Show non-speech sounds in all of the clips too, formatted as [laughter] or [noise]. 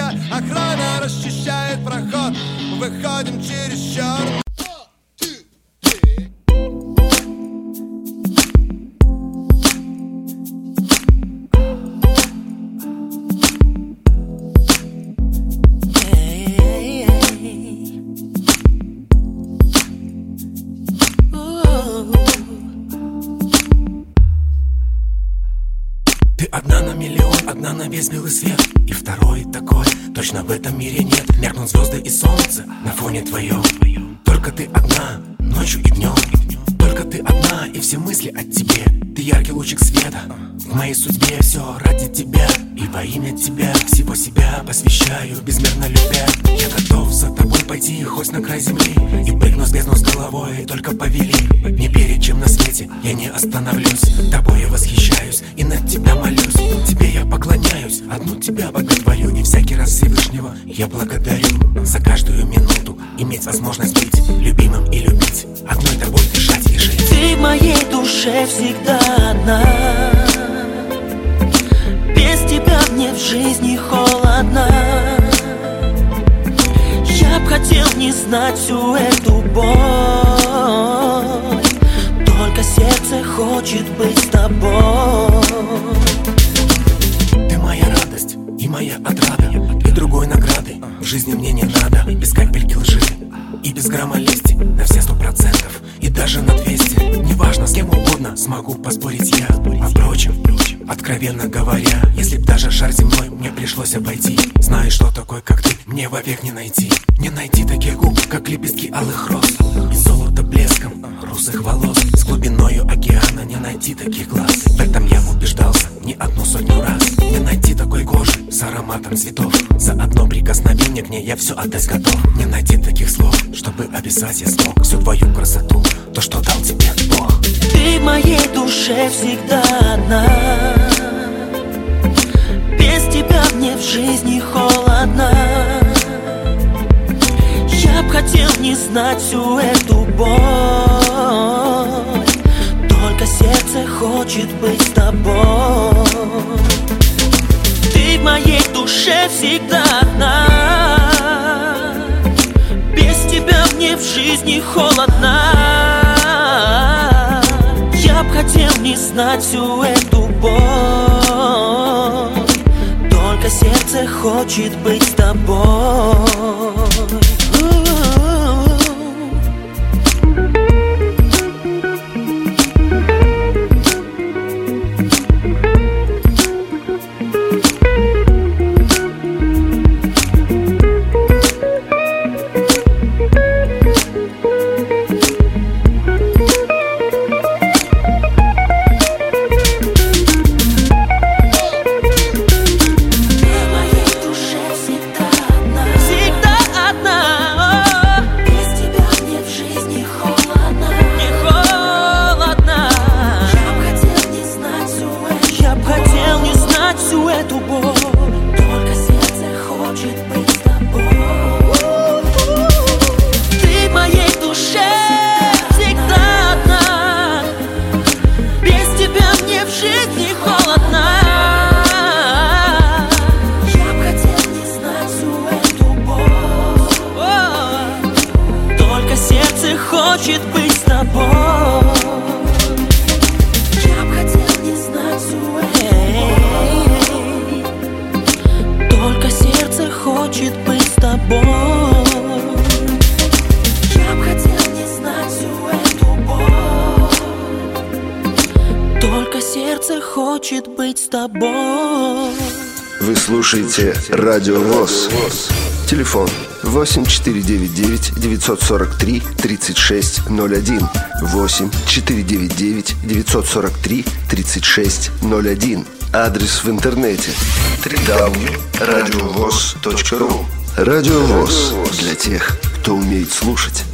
Охрана расчищает проход. Выходим через черный посвящаю Безмерно любя. Я готов за тобой пойти хоть на край земли. И прыгну с бездну с головой, только повели. Не перед чем на свете я не остановлюсь. Тобой я восхищаюсь и над тебя молюсь. Тебе я поклоняюсь, одну тебя боготворю. И всякий раз Всевышнего я благодарю За каждую минуту. Иметь возможность быть Любимым и любить, одной тобой дышать и жить. Ты в моей душе всегда одна. Без тебя мне в жизни холодно Я б хотел не знать всю эту боль. Только сердце хочет быть с тобой. Ты моя радость и моя отрада И другой награды. В жизни мне не надо Без капельки лжи и без грамма лести На все сто процентов даже на двести. Неважно, с кем угодно смогу поспорить я. А впрочем, откровенно говоря Если б даже шар земной мне пришлось обойти. Знаешь, что такое, как ты, мне вовек не найти. Не найти таких губ, как лепестки алых роз. И золото блеском русых волос. С глубиною океана не найти таких глаз. В этом я убеждался не одну сотню раз. Не найти такой кожи с ароматом цветов. За одно прикосновение к ней я все отдать готов. Не найти таких слов, чтобы описать я смог Всю твою красоту, то, что дал тебе Бог. Ты в моей душе всегда одна. Без тебя мне в жизни холодно. Я б хотел не знать всю эту боль. Только сердце хочет быть с тобой. Ты в моей душе всегда одна. Без тебя мне в жизни холодно хотел не знать всю эту боль. Только сердце хочет быть с тобой слушаете Радио ВОЗ. Телефон 8499 943 3601 8 499 943 3601 Адрес в интернете www.radiovoz.ru Радио ВОЗ для тех, кто умеет слушать.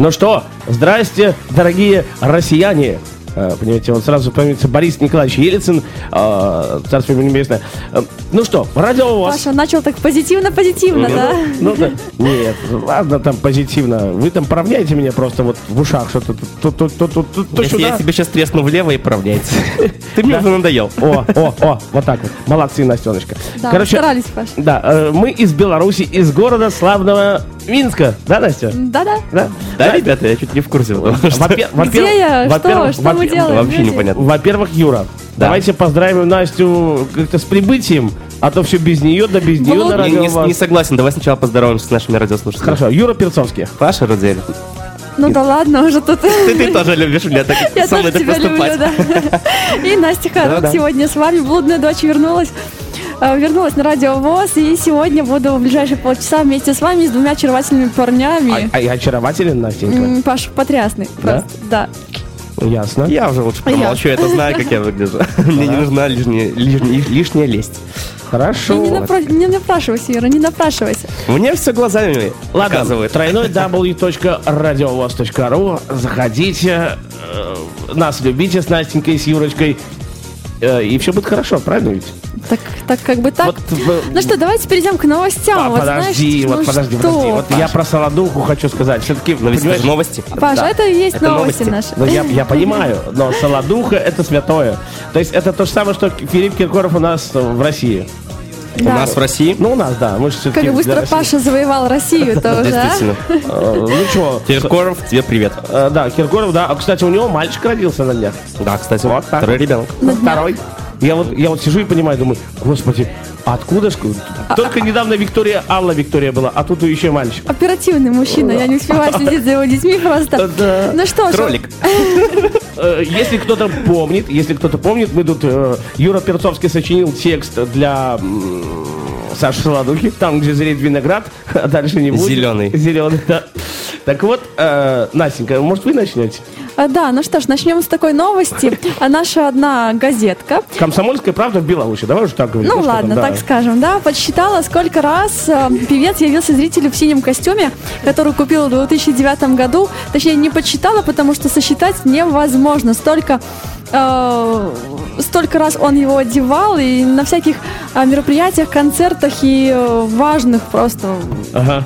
Ну что, здрасте, дорогие россияне. Э, Понимаете, вот сразу помнится Борис Николаевич Ельцин, э, царство ему небесное. Э, Ну что, радио у вас. Паша начал так позитивно-позитивно, да? Ну да. Нет, ладно, там позитивно. Вы там поравняйте меня просто вот в ушах что-то то Если я тебе сейчас тресну влево и поравняется. [laughs] Ты мне уже надоел. О, о, о, вот так вот. Молодцы, Настеночка. Да, Короче, старались, Паша. да, э, мы из Беларуси, из города славного Минска. Да, Настя? Да-да. Да? Да, ребята, я чуть не в курсе. во-первых- Где я? Что? Что мы делаем? Вообще непонятно. Во-первых, Юра, Да. давайте поздравим Настю как-то с прибытием, а то все без нее, да без нее на Не, радио не- вас. не согласен, давай сначала поздороваемся с нашими радиослушателями. Хорошо, Юра Перцовский. Паша Рудзель. Ну да ладно, уже тут. Ты, ты тоже любишь меня так Я со мной тоже так тебя поступать. люблю, да. И Настя Харок Да-да. сегодня с вами. Блудная дочь вернулась. э, Вернулась на радио ВОЗ, и сегодня буду в ближайшие полчаса вместе с вами с двумя очаровательными парнями. А, а я очарователен, Настенька? Паша потрясный. Просто, да. Ясно. Я уже лучше промолчу, я это знаю, как я выгляжу. [laughs] Мне не нужна лишняя, лишняя, лишняя лесть. Хорошо. не, напра- не напрашивайся, Ира, не напрашивайся. Мне все глазами Ладно, показывает. тройной [laughs] w.radiovoz.ru Заходите, э, нас любите с Настенькой, с Юрочкой, и все будет хорошо, правильно ведь? Так, так как бы так. Вот, в- Ну что, давайте перейдем к новостям. А, вот, подожди, знаешь, вот ну подожди, что? подожди. Вот я про солодуху хочу сказать. Все-таки, Но ведь это же новости. Паша, это и есть Это новости, новости. наши. Ну, я, я понимаю, но солодуха это святое. То есть это то же самое, что Филипп Киркоров у нас в России. У Да. нас в России. Ну, у нас, да. Мы же Как быстро Паша завоевал Россию тоже, [laughs] а? Действительно. ну что, Киркоров, тебе привет. э, да, Киркоров, да. А, кстати, у него мальчик родился на днях. Да, кстати, Вот так второй вот. ребенок. Второй. Я вот, я вот сижу и понимаю, думаю, господи, откуда ж... Только недавно Виктория, Алла Виктория была, а тут еще мальчик. Оперативный мужчина, я не успеваю следить за его детьми просто. Да. Ну что ж, Кролик. [laughs] Э, Если кто-то помнит, если кто-то помнит, мы тут э, Юра Перцовский сочинил текст для Саши Солодухи, там, где зреет виноград, а дальше не будет. Зелёный. Зеленый, да. Так вот, э, Настенька, может вы начнете? А, да, ну что ж, начнем с такой новости. А наша одна газетка, Комсомольская правда в Беларуси, давай уже так говорить. ну ладно, там, да. так скажем, да, подсчитала, сколько раз э, певец явился зрителю в синем костюме, который купил в 2009 году. Точнее, не подсчитала, потому что сосчитать невозможно. Столько э, столько раз он его одевал, и на всяких э, мероприятиях, концертах и э, важных просто Ага.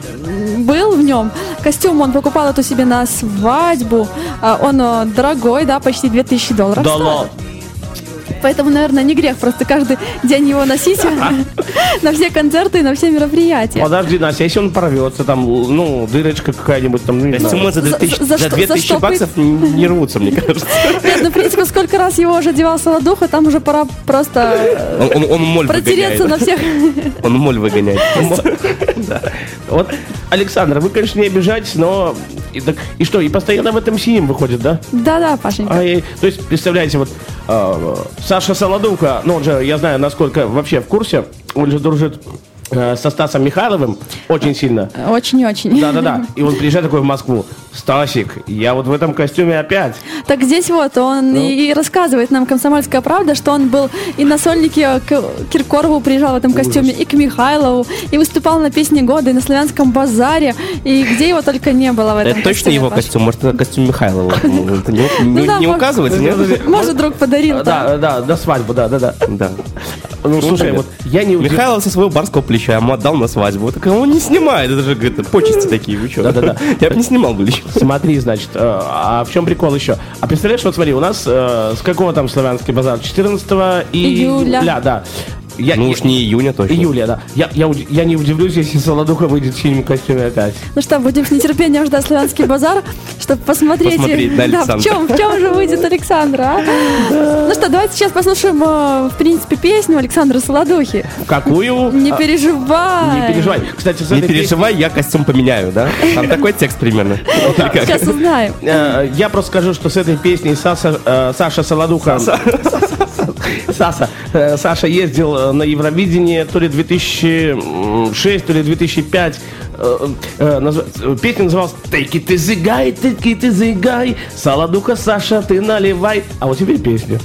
был в нем. Костюм он покупал это себе на свадьбу. А, Он дорогой, да, почти 2000 долларов. Да ладно. Поэтому, наверное, не грех просто каждый день его носить [laughs] на все концерты и на все мероприятия. Подожди, Настя, если он порвется, там, ну, дырочка какая-нибудь, там, ну, не знаю. За За- 2000, за за что- 2000 заштопает? баксов не рвутся, мне кажется. Нет, ну, в принципе, сколько раз его уже одевал Солодуха, там уже пора просто Он, моль протереться на всех. [laughs] Он моль выгоняет. [laughs] Вот, Александр, вы, конечно, не обижайтесь, но... И, так- и что, и постоянно в этом синем выходит, да? Да-да, Пашенька. А, и- то есть, представляете, вот э, Саша Солодовка, ну, он же, я знаю, насколько вообще в курсе, он же дружит со Стасом Михайловым очень сильно. Очень-очень. Да-да-да. И он приезжает такой в Москву. Стасик, я вот в этом костюме опять. Так здесь вот он Ну. и, рассказывает нам «Комсомольская правда», что он был и на сольнике к Киркорову приезжал в этом костюме, и к Михайлову, и выступал на «Песне года», и на «Славянском базаре», и где его только не было в этом Это точно его Паш. костюм? Может, это костюм Михайлова? [laughs] Ну, Не может- указывается, нет? [laughs] Может, друг подарил, да. Да, да, на да, да, да. Да. Ну, слушай, вот я не удив- Михайлов со своего барского плеча ему отдал на свадьбу. Так он не снимает, это же говорит, почести такие, вы что? Да-да-да. [laughs] Я бы не снимал бы лично. Смотри, значит, э, а в чем прикол еще? А представляешь, вот смотри, у нас э, с какого там славянский базар? 14 Июля. да. Я, Ну я- уж не июня точно. Июля, да. Я, я, я не удивлюсь, если Солодуха выйдет в синем костюме опять. Ну что, будем с нетерпением ждать «Славянский базар», чтобы посмотреть, Посмотреть да, Александра. в, чем, в чем же выйдет Александр, а? Ну что, давайте сейчас послушаем, э, в принципе, песню Александра Солодухи. Какую? Не А, переживай. не переживай. Кстати, Не переживай, я костюм поменяю, да? Там такой текст примерно. Сейчас узнаем. э, я просто скажу, что с этой песней Саша, э, Саша Солодуха... Саша, э, Саша ездил э, на Евровидение то ли 2006, то ли 2005. Э, Песня называлась «Take it easy, guy, take it easy, guy». Солодуха, Саша, ты наливай. А вот теперь песня.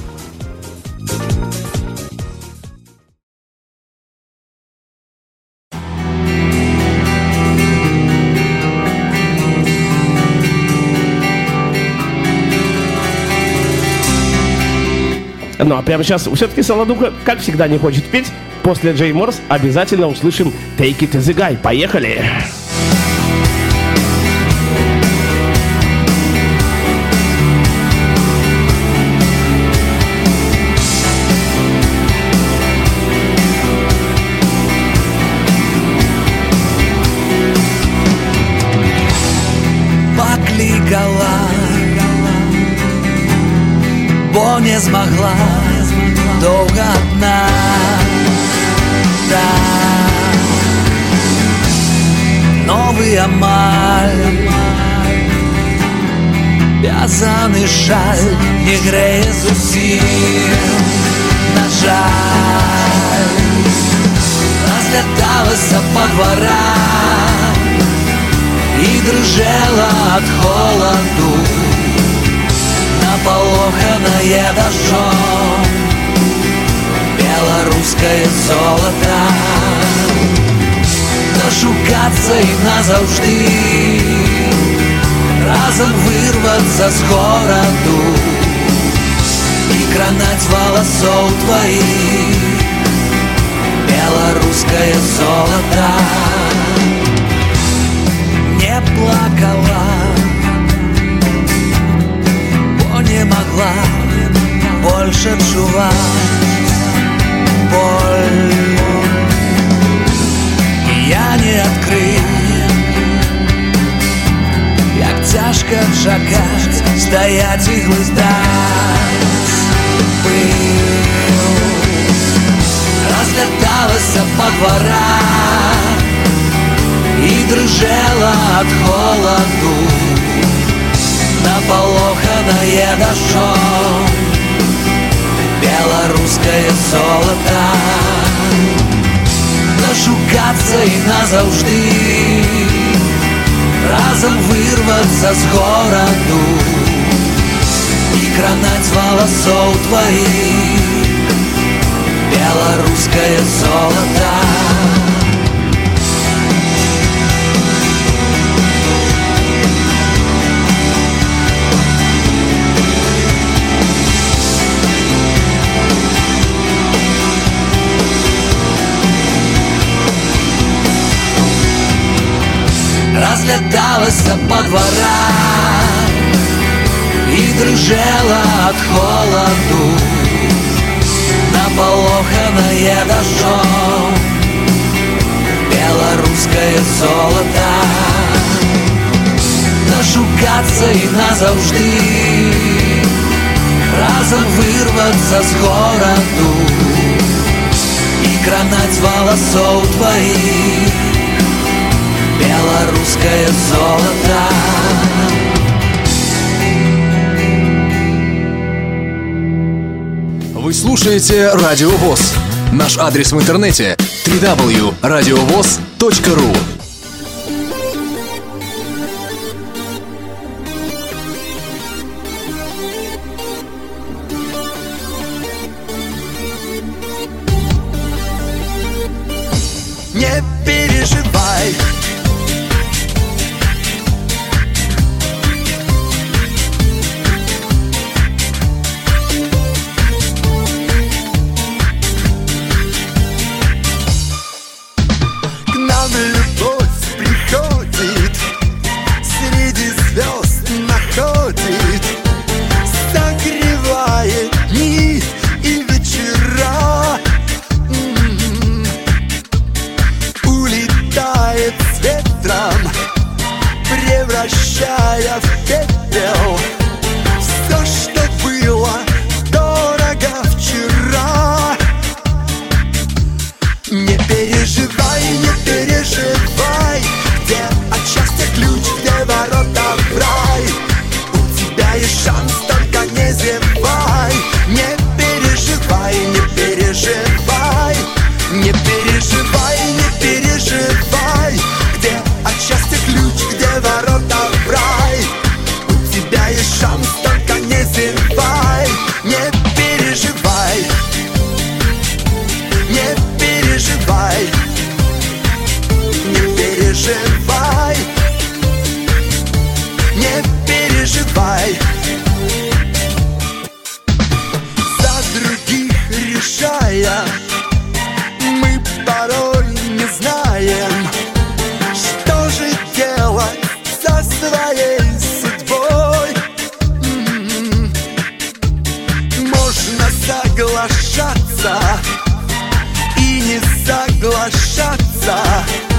Ну, а прямо сейчас все-таки Солодуха, как всегда, не хочет петь. После Джей Морс обязательно услышим Take It As Guy. Поехали! покликала, бо не змогла довго одна. Так, новый амаль, в'язаний шаль не греє зусім, на жаль, розліталася по дворах и дрожала от холоду Наполоханное дождем Белорусское золото. Дошукаться и назавжди. Разом вырваться с городу. И кранать волосов твоих. Белорусское золото. Не плакала, больше чувать боль. Я не открыл, як тяжко чакать, стоять і глиздать пыл. По дворах, и дрожала от холоду Наполоханное дождем Белорусское золото. Дошукаться и назавжди. Разом вырваться с городу. И кранать волосов твоих. Белорусское золото Дрожала от холоду Наполоханное дождем Белорусское золото Дошукаться и назавжди. Разом вырваться с городу И кранать волосов твоих. Белорусское золото. Слушаете Радио ВОЗ. Наш адрес в интернете www.radiovoz.ru смеяться и не соглашаться.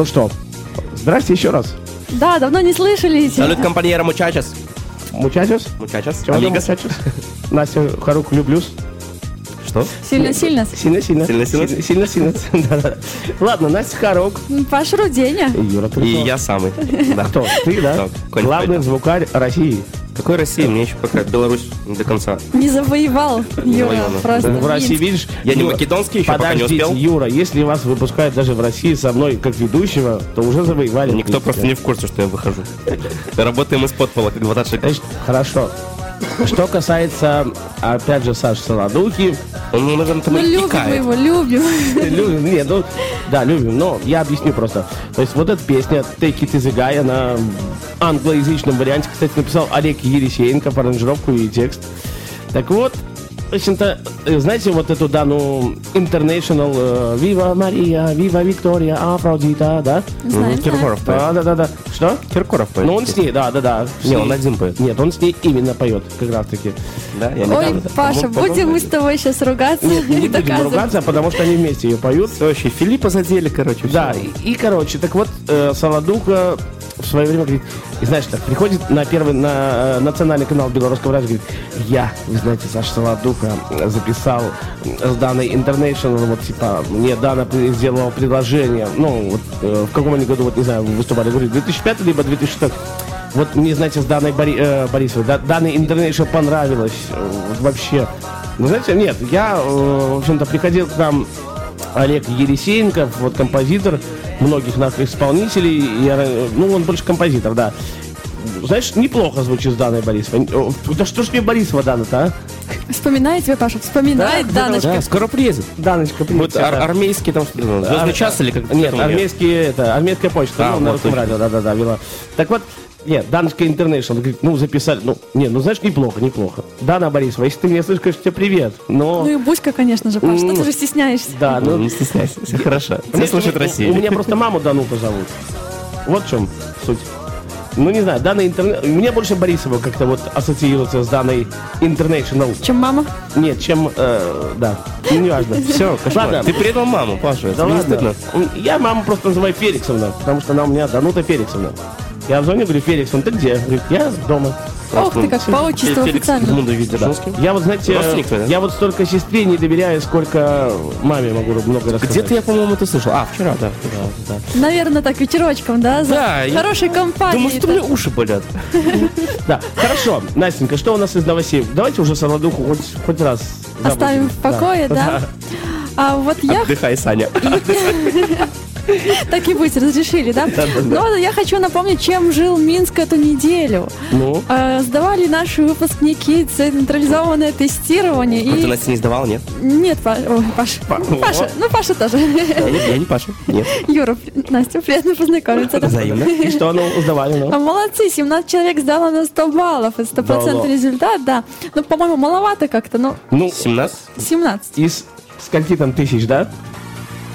Ну что, здрасте еще раз. Да, давно не слышались. Салют, компаньера Мучачес. Мучачес? Мучачес. Амигос. Настя Харук, люблюс. Что? Сильно-сильно. Сильно-сильно. Сильно-сильно? Сильно-сильно. [laughs] Ладно, Настя Харук. Паш Руденя. И Юра И Трусов. я самый. Да. Кто? Ты, да? Главный звукарь России. Какой России? Мне еще пока Беларусь не до конца. Не завоевал, Юра. Просто В России, видишь? Я не македонский еще пока не успел. Юра, если вас выпускают даже в России со мной как ведущего, то уже завоевали. Никто просто не в курсе, что я выхожу. Работаем из-под пола, как два тачика. Значит, хорошо. Что касается, опять же, Саши Солодухи, Он, наверное, там Ну, любим мы икает. его, любим. любим, нет, ну, да, любим, но я объясню просто. То есть вот эта песня Take It Easy Guy, она в англоязычном варианте, кстати, написал Олег Ересеенко по аранжировку и текст. Так вот, в общем-то, э, знаете, вот эту данную International Viva Maria, Viva Victoria, Афродита, да? Знаем. Киркоров поет. Да, да, да, да. Что? Киркоров поет. Ну, он с ней, да, да, да. Не, он один поет. Нет, он с ней именно поет, как раз таки. Да, я Ой, недавно- Паша, будем мы с тобой сейчас ругаться Нет, не будем доказывать. ругаться, потому что они вместе ее поют. И Филиппа задели, короче. Да, и, короче, так вот, э, Солодуха в свое время говорит, и знаешь, так, приходит на первый, на э, национальный канал белорусского радио, говорит, я, вы знаете, Саша Солодуха записал с Даной International, вот, типа, мне Дана сделала предложение, ну, вот, э, в каком они году, вот, не знаю, вы выступали, говорит, 2005 либо 2006 вот мне, знаете, с Даной Бори, э, Борисовой, да, Данной International понравилось, э, вообще. Ну, знаете, нет, я, э, в общем-то, приходил к нам Олег Ересеенко, вот композитор многих наших исполнителей. Э, ну, он больше композитор, да. Знаешь, неплохо звучит с Даной Борисовой. О, Да что ж мне Борисова Дана-то, а? Вспоминает тебя, Паша, вспоминает Да, Даночка. Да, скоро приедет. Даночка, привет. Вот ар- армейский там что Ар- Звездный час или как Нет, армейский, это, армейская почта, А, ну, на вот русском точно. радио, да-да-да, вела. Так вот, нет, Даночка Интернешнл, говорит, ну, записали, ну, не, ну, знаешь, неплохо, неплохо. Дана Борисова, если ты меня слышишь, конечно, тебе привет, но... Ну и Буська, конечно же, Паш, что ты же стесняешься. Да, Ну, ну, не стесняйся, все хорошо. Тебя Мне- слушает у- Россия. У меня просто маму Данута зовут. Вот в чем суть. Ну, не знаю, Дана Интернет... Мне больше Борисова как-то вот ассоциируется с Даной International. Чем мама? Нет, чем... э, да, ну, неважно. [laughs] Все, кошмар. Ладно. Ты предал маму, Паша. Да ладно. стыдно. Я маму просто называю Феликсовна, потому что она у меня Данута Феликсовна. Я звоню, говорю, Феликсовна, ты где? Говорит, я дома. Ох ты, как по отчеству Феликс официально. Я вот, знаете, я вот столько сестре не доверяю, сколько маме могу много рассказать. Где-то я, по-моему, это слышал. А, вчера, да. Да, да. Наверное, так вечерочком, да? За Да, хорошей компанией. Думаю, что у меня уши болят. [laughs] Да, хорошо. Настенька, что у нас из новостей? Давайте уже Солодуху хоть, хоть раз. Оставим в покое, да? А вот я Отдыхай, Саня. [laughs] [laughs] [laughs] так и быть, разрешили, да? Но я хочу напомнить, чем жил Минск эту неделю. Ну, А, Сдавали наши выпускники централизованное тестирование. Ну, Ты. Настя не сдавал, нет? Нет, Па- ой, Паша. Паша, ну Паша тоже. Я не- Паша. Нет. [laughs] Юра, Настя, приятно познакомиться. Взаимно. и что, ну, сдавали, А ну? Молодцы, 17 человек сдало на 100 баллов. Это Да стопроцентный ладно. результат, да. Ну, по-моему, маловато как-то, ну, Ну, 17? 17. из скольки там тысяч, да?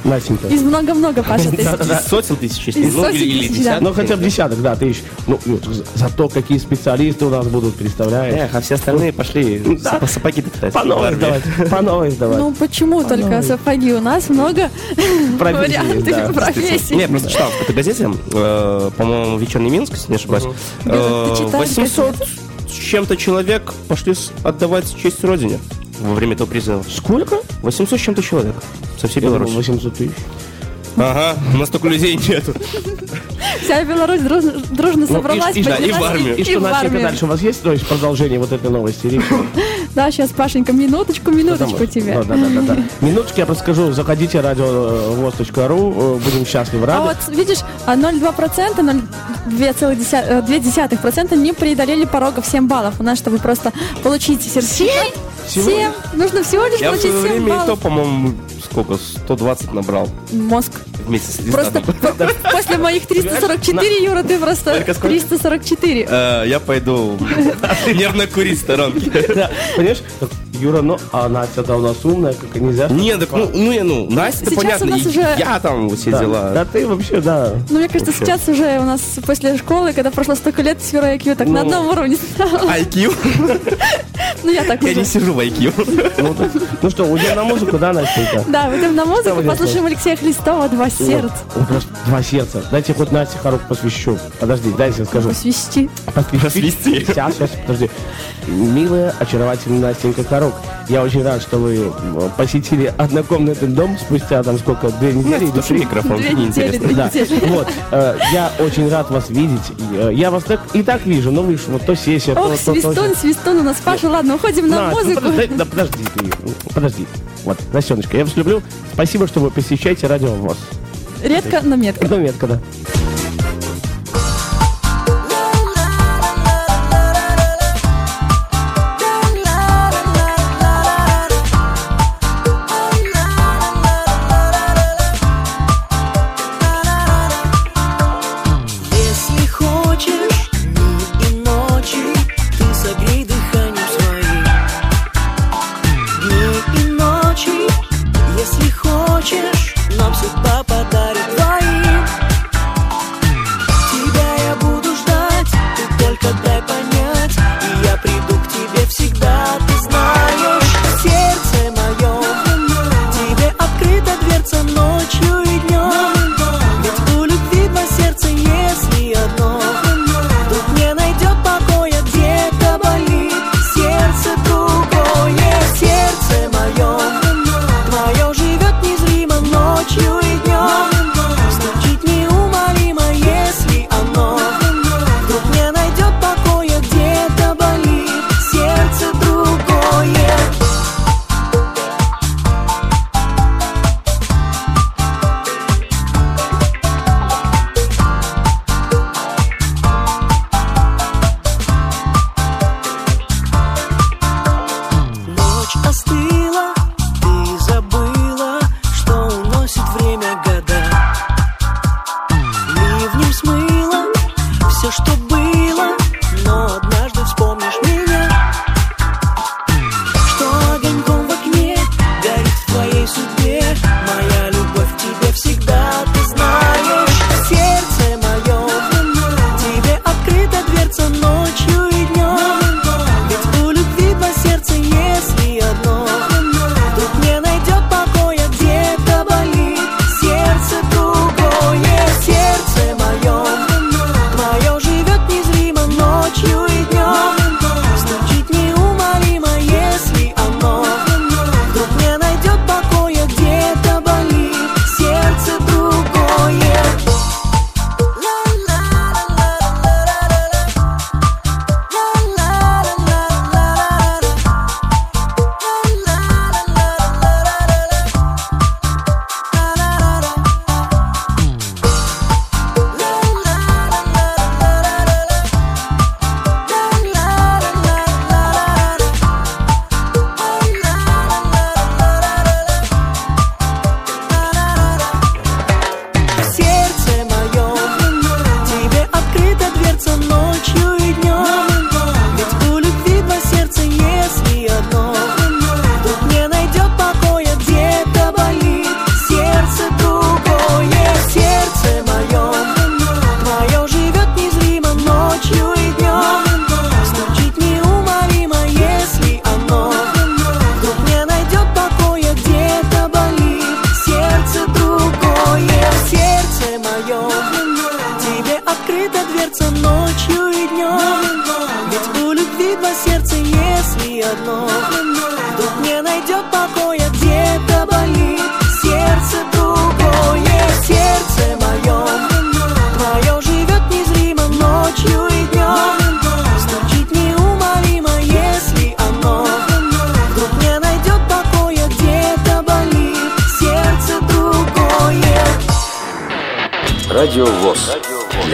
Настенька? Из много-много, Паша, ты. Из сотен тысяч, если- ну, или или тысяч, десяток. Ну, хотя бы десяток, да, тысяч. Ну, ну, за- зато какие специалисты у нас будут, представляешь? Эх, а все остальные пошли Да. сап- сапоги таскать. По новой сдавать, по новой сдавать. Ну, почему только сапоги? У нас много [laughs] Профессий вариантов профессий. Не, я просто читал в какой-то газете, э, по-моему, «Вечерний Минск», если не ошибаюсь, Ты э, читал 800 с чем-то человек пошли отдавать честь Родине во время этого призыва. Сколько? 800 с чем-то человек со всей Беларуси. 800 тысяч. Ага, у нас столько людей нету. Вся Беларусь дружно, дружно Ну, собралась. и- и- да, и в армию. И что, в Настенька, дальше у вас есть то есть, продолжение вот этой новости? или что? Да, сейчас, Пашенька, минуточку, минуточку Ну, тебе. Да, да, да, да. Минуточки я просто скажу. Заходите радиовоз.ру. э, Будем счастливы, А рады. вот видишь, а 0,2%, 0,2% не преодолели порога в 7 баллов. У нас, чтобы просто получить сертификат, Всего 7, нужно всего лишь Я в получить свое 7 время и то, по-моему, сколько, 120 набрал. Мозг. Вместе с Просто после моих 344, Юра, ты просто Только сколько? 344. Э, Я пойду нервно курить в сторонке. Да, понимаешь, Юра, ну, а Настя-то у нас умная, как и нельзя. Не, так ну, ну, я, ну, Настя, Сейчас понятно, у нас и уже- я там все Да, дела. да ты вообще, да. Ну, мне кажется, Вообще. сейчас уже у нас после школы, когда прошло столько лет, сфера IQ так на Ну. одном уровне стала. IQ? Ну, я так Я не сижу в IQ. Ну, ну что, уйдем на музыку, да, Настенька? Да, идем на музыку, послушаем Алексея Хлестова «Два сердца». Вот, просто два сердца. Дайте хоть Насте Харук посвящу. Подожди, дайте я скажу. Посвисти. Посвисти. Сейчас, сейчас, подожди. Милая, очаровательная Настенька Харук, я очень рад, что вы э, посетили однокомнатный дом спустя там сколько, две недели Настя, три? микрофон, Две недели, интересно. две Да, недели. вот, э, я очень рад вас видеть. Э, Я вас так и так вижу, ну вы ж вот то сессия, то, Ох, то, то, свистун, свистун у нас. Паша, ладно, уходим на Настя, ну, музыку. подожди, да подожди ты, подожди. Вот, Настеночка, я вас люблю. Спасибо, что вы посещаете радио ВОЗ. Редко, но метко. Ну, метко, да. Все, что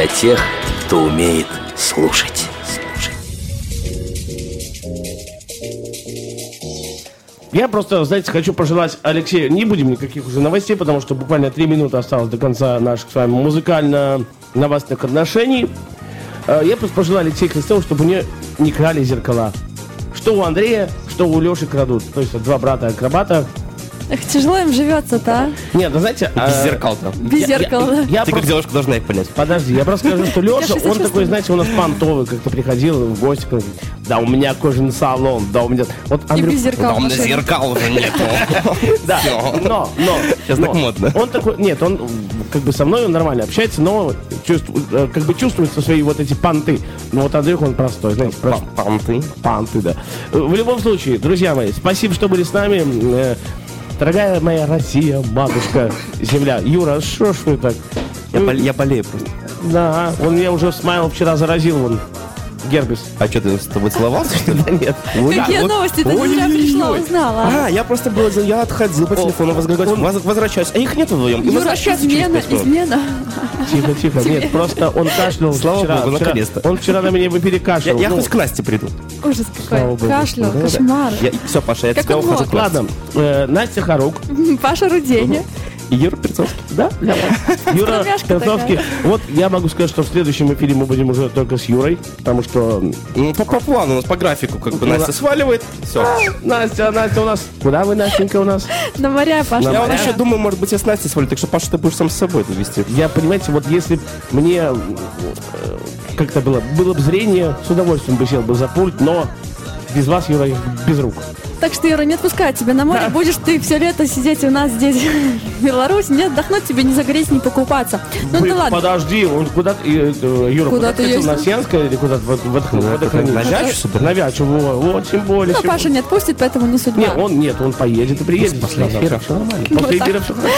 Для тех, кто умеет слушать. Я просто, знаете, хочу пожелать Алексею, не будем никаких уже новостей, потому что буквально три минуты осталось до конца наших с вами музыкально-новостных отношений. Э, Я просто пожелаю Алексею Христову, чтобы у нее не крали зеркала. Что у Андрея, что у Леши крадут. То есть два брата-акробата. Эх, тяжело им живется-то, а? Нет, ну знаете... Без э, зеркал-то. Без зеркала, да. Я Ты как просто- девушка должна их понять. Подожди, я просто скажу, что Леша, Я он такой, знаете, у нас понтовый, как-то приходил в гости, говорит, да, у меня кожаный салон, да, у меня... Вот И Андрю- без зеркал. Да, у меня зеркал уже нету. [laughs] Да, но, но. Сейчас так модно. Он такой, нет, он как бы со мной он нормально общается, но чувствует, э, как бы чувствуется свои вот эти понты. Но вот Андрюх, он простой, знаете, просто Панты. понты, да. Э, В любом случае, друзья мои, спасибо, что были с нами. Дорогая моя Россия, матушка, земля. Юра, что ж вы так? Я бол- Я болею просто. Да, он меня уже смайл вчера заразил, вон, герпес. А что, ты с тобой целовался, что ли? Да нет. Какие новости? Ты зря пришла, узнала. А, я просто был, я отходил по телефону, возвращаюсь, воз- возвращаюсь, а их нет вдвоем. Юра, измена, измена. Тихо, тихо. Нет, просто он кашлял Слава богу, наконец-то. Он вчера на меня перекашлял. я Ну, хоть к Насте приду. Ужас какой. Кашлял, кошмар. все, Паша, я тебя ухожу. Ладно, э, Настя Харук. Паша Руденя. И Юра Перцовский. Да, для вас. Юра Перцовский. Вот я могу сказать, что в следующем эфире мы будем уже только с Юрой, потому что Ну, по, по плану у нас, по графику, как бы Ну, Настя сваливает, все. Настя, Настя у нас... Куда вы, Настенька, у нас? На моря, Паша. На Я вот еще думаю, может быть, я с Настей свалю, так что, Паша, ты будешь сам с собой это вести. Я, понимаете, вот если мне э, как-то было, было бы зрение, с удовольствием бы сел бы за пульт, но без вас, Юра, без рук. Так что, Юра, не отпускаю тебя на море. Да. Будешь ты все лето сидеть у нас здесь, [laughs] в Беларуси, не отдохнуть тебе, не загореть, не покупаться. Ну Блин, да ладно. Подожди, он куда э, э, Юра, Куда куда, ты есть? На Сенское или куда-то в, в, в, Ну, водохранилище? на Вячу? На Вячу, во, вот, тем более. Ну, Паша не отпустит, поэтому не судьба. Нет, он нет, он поедет и приедет. После эфира. Все нормально. После так. эфира все хорошо.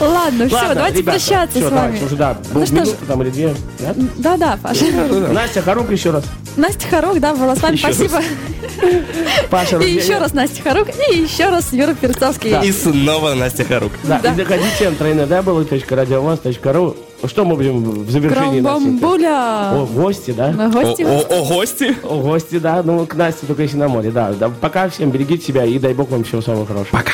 Ладно, все, давайте прощаться с вами. да, Ну минуту там или две. да? да, да, Паша. Настя Харук еще раз. Настя Харук, да, была с вами, спасибо. Паша И еще раз Настя Харук, и еще раз Юра Перцовский. И снова Настя Харук. Да, Да. и заходите на www.radiovaz.ru Что мы будем в завершении? Крамбамбуля. О, гости, да? На О, гости. о, о, гости. О, гости, да. Ну, к Насте только если на море, да. да. Пока всем берегите себя и дай бог вам всего самого хорошего. Пока.